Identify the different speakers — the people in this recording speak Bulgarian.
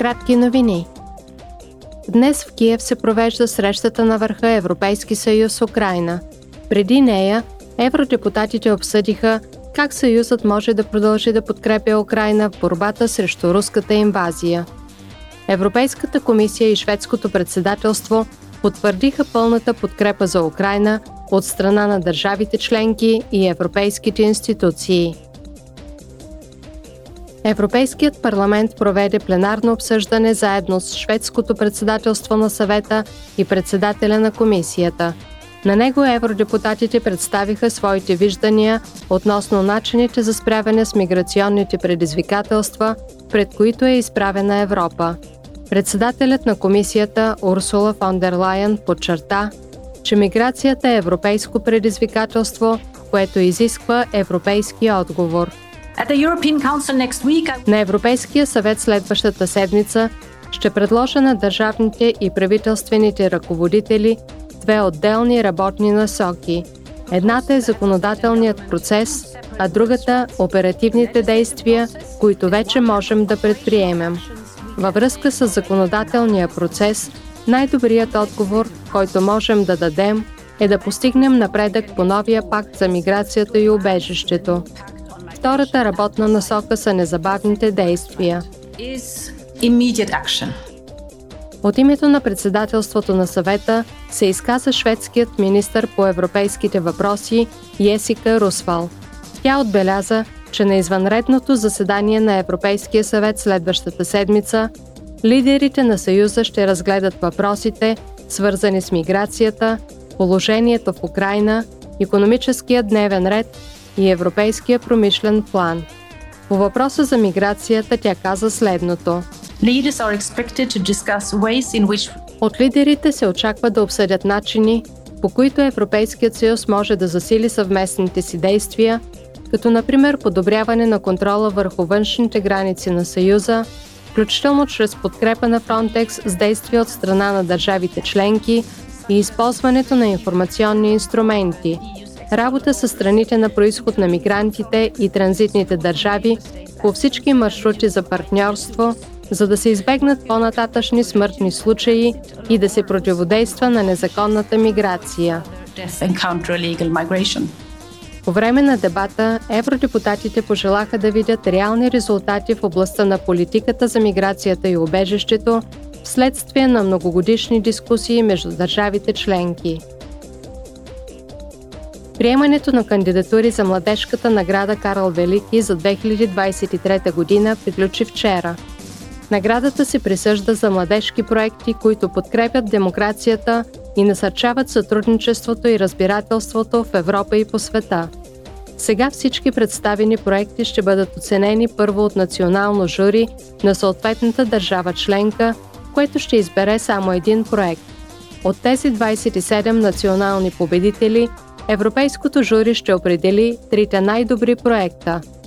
Speaker 1: Кратки новини. Днес в Киев се провежда срещата на върха Европейски съюз Украина. Преди нея, евродепутатите обсъдиха как Съюзът може да продължи да подкрепя Украина в борбата срещу руската инвазия. Европейската комисия и шведското председателство потвърдиха пълната подкрепа за Украина от страна на държавите членки и европейските институции. Европейският парламент проведе пленарно обсъждане заедно с шведското председателство на съвета и председателя на комисията. На него евродепутатите представиха своите виждания относно начините за справяне с миграционните предизвикателства, пред които е изправена Европа. Председателят на комисията Урсула фон дер Лайен подчерта, че миграцията е европейско предизвикателство, което изисква европейски отговор – на Европейския съвет следващата седмица ще предложа на държавните и правителствените ръководители две отделни работни насоки. Едната е законодателният процес, а другата – оперативните действия, които вече можем да предприемем. Във връзка с законодателния процес, най-добрият отговор, който можем да дадем, е да постигнем напредък по новия пакт за миграцията и убежището. Втората работна насока са незабавните действия. От името на председателството на съвета се изказа шведският министр по европейските въпроси Есика Русвал. Тя отбеляза, че на извънредното заседание на Европейския съвет следващата седмица лидерите на Съюза ще разгледат въпросите, свързани с миграцията, положението в Украина, економическия дневен ред и Европейския промишлен план. По въпроса за миграцията тя каза следното. От лидерите се очаква да обсъдят начини, по които Европейският съюз може да засили съвместните си действия, като например подобряване на контрола върху външните граници на Съюза, включително чрез подкрепа на Frontex с действия от страна на държавите членки и използването на информационни инструменти, работа с страните на происход на мигрантите и транзитните държави по всички маршрути за партньорство, за да се избегнат по-нататъчни смъртни случаи и да се противодейства на незаконната миграция. По време на дебата евродепутатите пожелаха да видят реални резултати в областта на политиката за миграцията и убежището вследствие на многогодишни дискусии между държавите членки. Приемането на кандидатури за младежката награда Карл Велики за 2023 година приключи вчера. Наградата се присъжда за младежки проекти, които подкрепят демокрацията и насърчават сътрудничеството и разбирателството в Европа и по света. Сега всички представени проекти ще бъдат оценени първо от национално жури на съответната държава членка, което ще избере само един проект. От тези 27 национални победители Европейското жури ще определи трите най-добри проекта –